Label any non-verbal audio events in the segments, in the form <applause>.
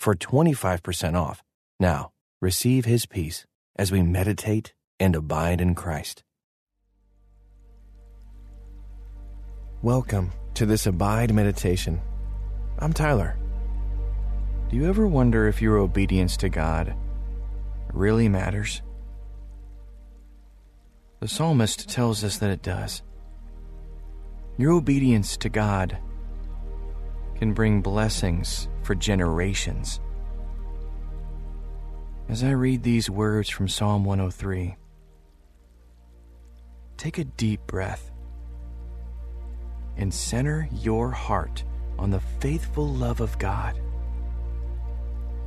for 25% off. Now, receive his peace as we meditate and abide in Christ. Welcome to this Abide meditation. I'm Tyler. Do you ever wonder if your obedience to God really matters? The psalmist tells us that it does. Your obedience to God can bring blessings for generations. As I read these words from Psalm 103, take a deep breath and center your heart on the faithful love of God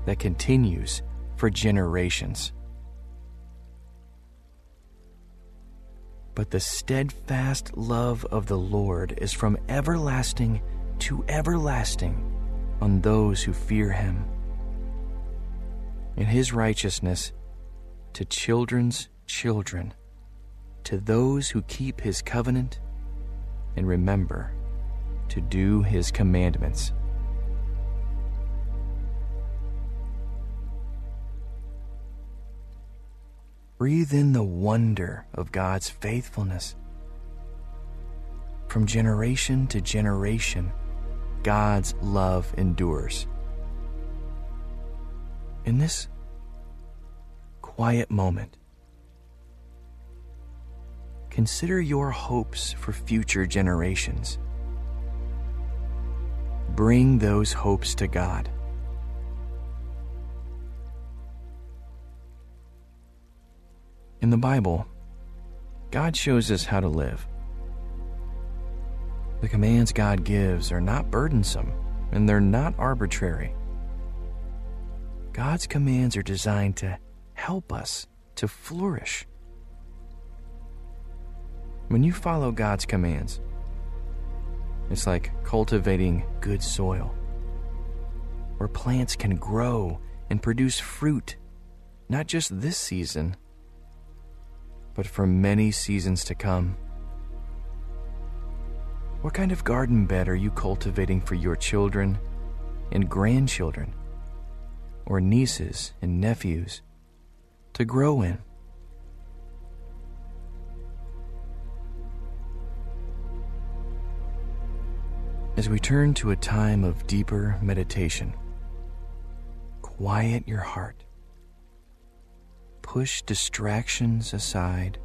that continues for generations. But the steadfast love of the Lord is from everlasting to everlasting on those who fear him, In his righteousness to children's children, to those who keep his covenant and remember to do his commandments. Breathe in the wonder of God's faithfulness. From generation to generation, God's love endures. In this quiet moment, consider your hopes for future generations. Bring those hopes to God. In the Bible, God shows us how to live. The commands God gives are not burdensome and they're not arbitrary. God's commands are designed to help us to flourish. When you follow God's commands, it's like cultivating good soil, where plants can grow and produce fruit, not just this season, but for many seasons to come. What kind of garden bed are you cultivating for your children and grandchildren, or nieces and nephews, to grow in? As we turn to a time of deeper meditation, quiet your heart. Push distractions aside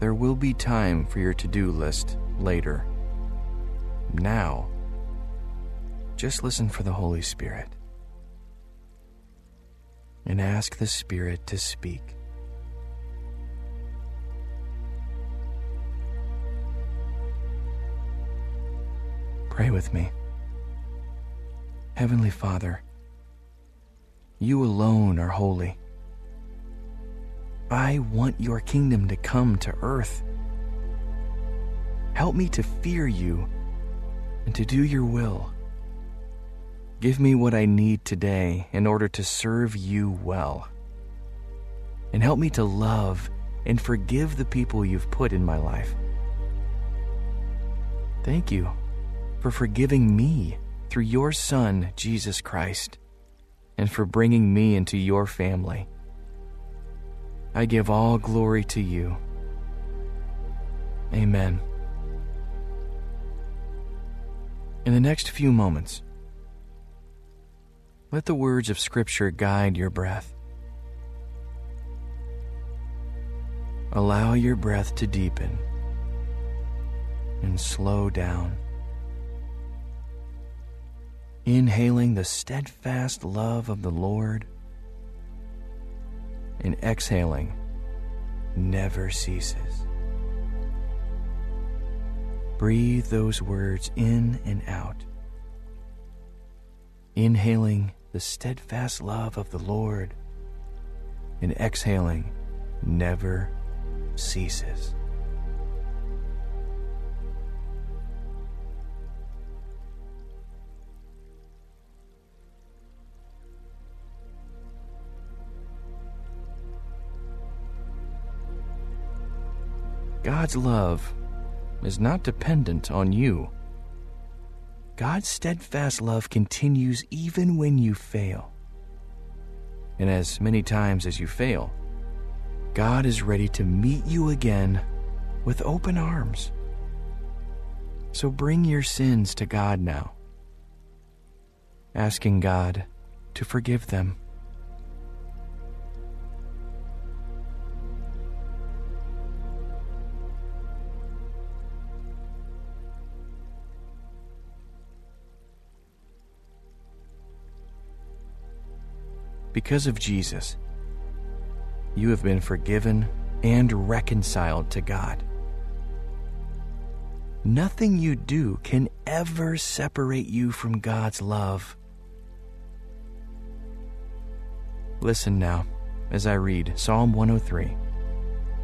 there will be time for your to do list later. Now, just listen for the Holy Spirit and ask the Spirit to speak. Pray with me. Heavenly Father, you alone are holy. I want your kingdom to come to earth. Help me to fear you and to do your will. Give me what I need today in order to serve you well. And help me to love and forgive the people you've put in my life. Thank you for forgiving me through your Son, Jesus Christ, and for bringing me into your family. I give all glory to you. Amen. In the next few moments, let the words of Scripture guide your breath. Allow your breath to deepen and slow down. Inhaling the steadfast love of the Lord and exhaling never ceases. Breathe those words in and out. Inhaling the steadfast love of the Lord, and exhaling never ceases. God's love is not dependent on you. God's steadfast love continues even when you fail. And as many times as you fail, God is ready to meet you again with open arms. So bring your sins to God now, asking God to forgive them. Because of Jesus, you have been forgiven and reconciled to God. Nothing you do can ever separate you from God's love. Listen now as I read Psalm 103,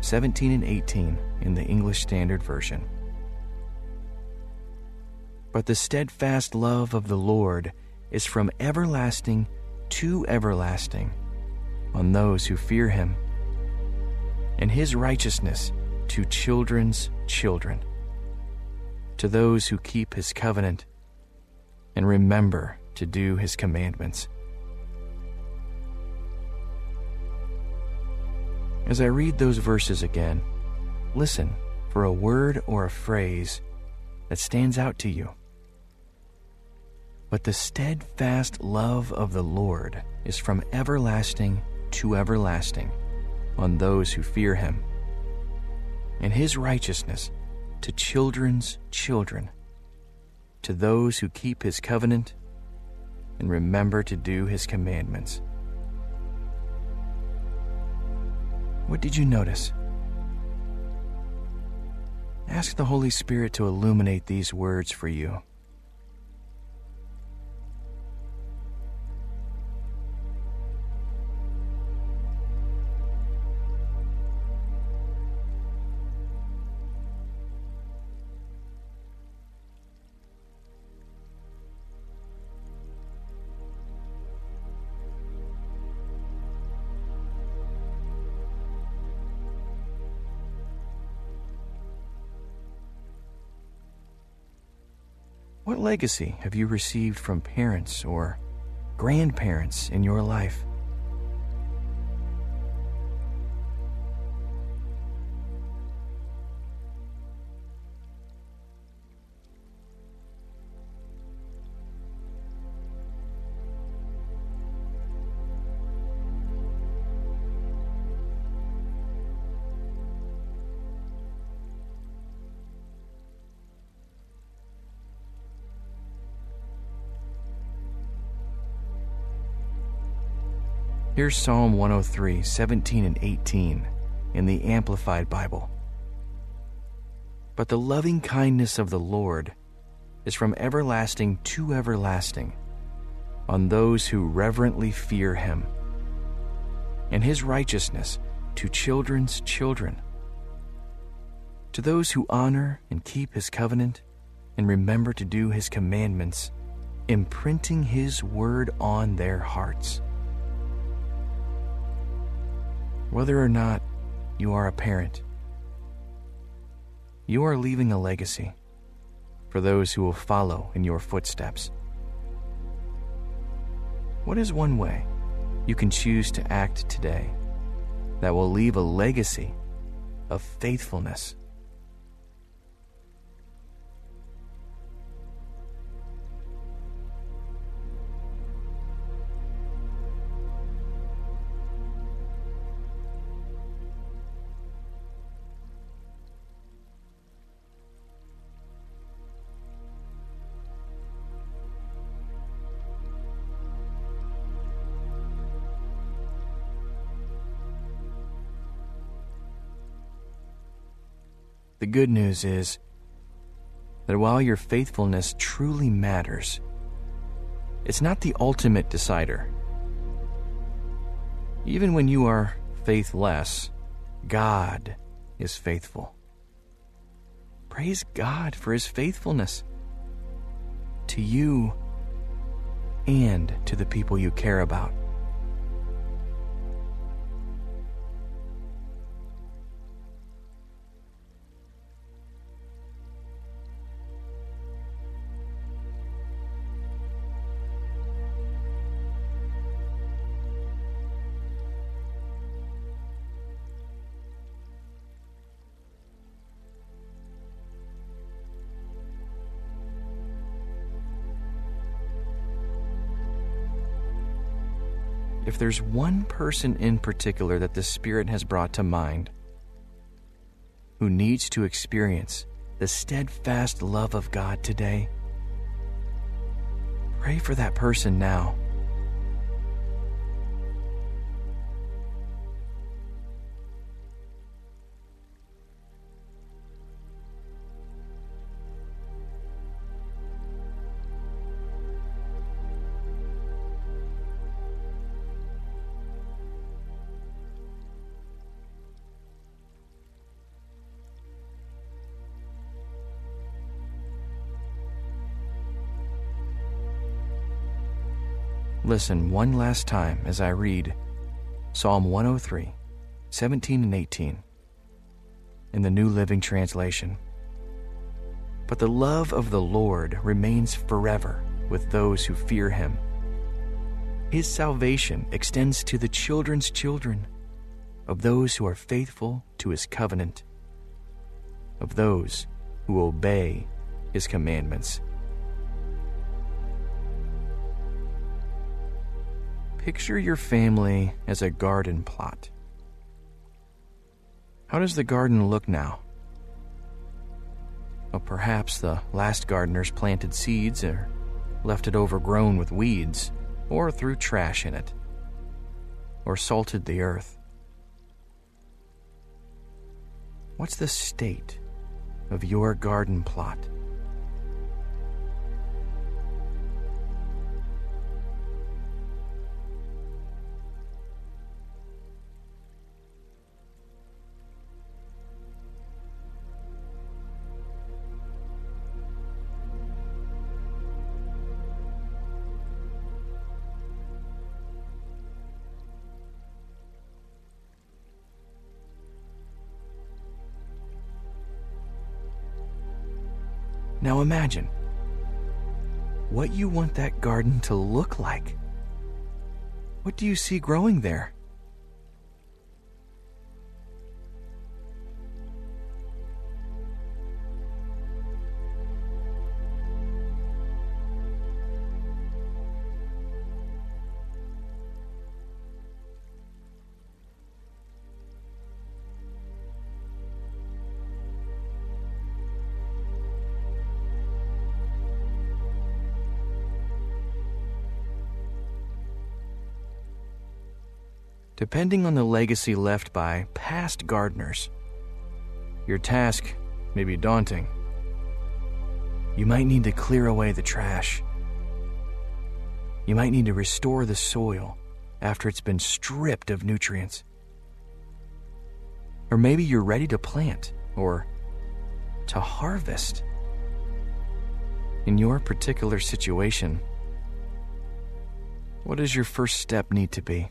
17 and 18 in the English Standard Version. But the steadfast love of the Lord is from everlasting to everlasting on those who fear him, and his righteousness to children's children, to those who keep his covenant and remember to do his commandments. As I read those verses again, listen for a word or a phrase that stands out to you. But the steadfast love of the Lord is from everlasting to everlasting on those who fear him, and his righteousness to children's children, to those who keep his covenant and remember to do his commandments. What did you notice? Ask the Holy Spirit to illuminate these words for you. What legacy have you received from parents or grandparents in your life? Here's Psalm 103, 17 and 18 in the Amplified Bible. But the loving kindness of the Lord is from everlasting to everlasting on those who reverently fear him, and his righteousness to children's children, to those who honor and keep his covenant and remember to do his commandments, imprinting his word on their hearts whether or not you are a parent. You are leaving a legacy for those who will follow in your footsteps. What is one way you can choose to act today that will leave a legacy of faithfulness? The good news is that while your faithfulness truly matters, it's not the ultimate decider. Even when you are faithless, God is faithful. Praise God for his faithfulness to you and to the people you care about. If there's one person in particular that the Spirit has brought to mind who needs to experience the steadfast love of God today, pray for that person now. Listen one last time as I read Psalm 103, 17 and 18 in the New Living Translation. But the love of the Lord remains forever with those who fear him. His salvation extends to the children's children, of those who are faithful to his covenant, of those who obey his commandments. Picture your family as a garden plot. How does the garden look now? Well, perhaps the last gardeners planted seeds or left it overgrown with weeds, or threw trash in it, or salted the earth. What's the state of your garden plot? Now imagine what you want that garden to look like. What do you see growing there? Depending on the legacy left by past gardeners. Your task may be daunting. You might need to clear away the trash. You might need to restore the soil after it's been stripped of nutrients. Or maybe you're ready to plant or to harvest. In your particular situation, what does your first step need to be?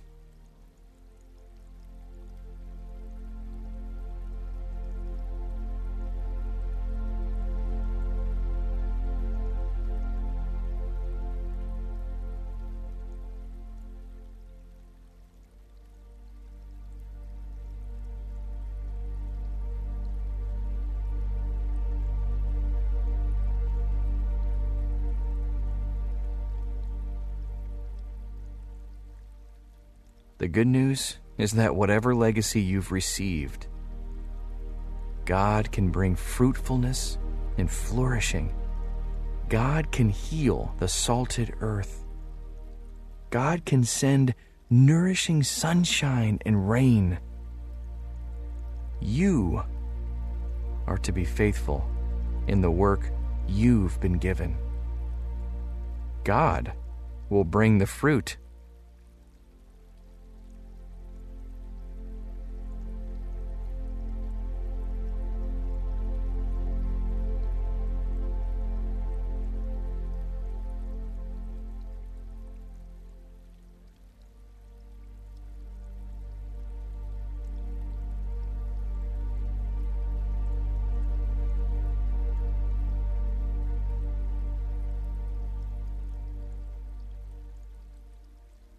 The good news is that whatever legacy you've received, God can bring fruitfulness and flourishing. God can heal the salted earth. God can send nourishing sunshine and rain. You are to be faithful in the work you've been given. God will bring the fruit.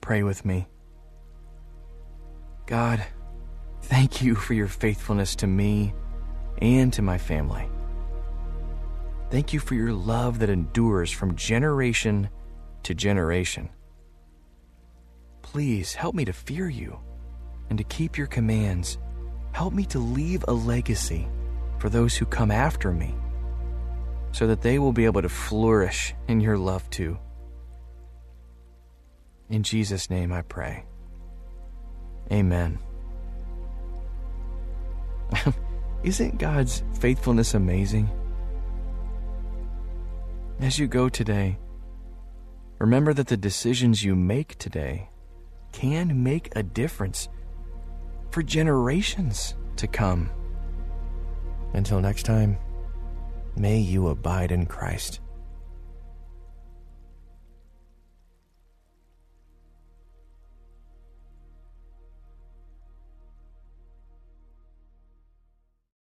Pray with me. God, thank you for your faithfulness to me and to my family. Thank you for your love that endures from generation to generation. Please help me to fear you and to keep your commands. Help me to leave a legacy for those who come after me so that they will be able to flourish in your love too. In Jesus' name I pray. Amen. <laughs> Isn't God's faithfulness amazing? As you go today, remember that the decisions you make today can make a difference for generations to come. Until next time, may you abide in Christ.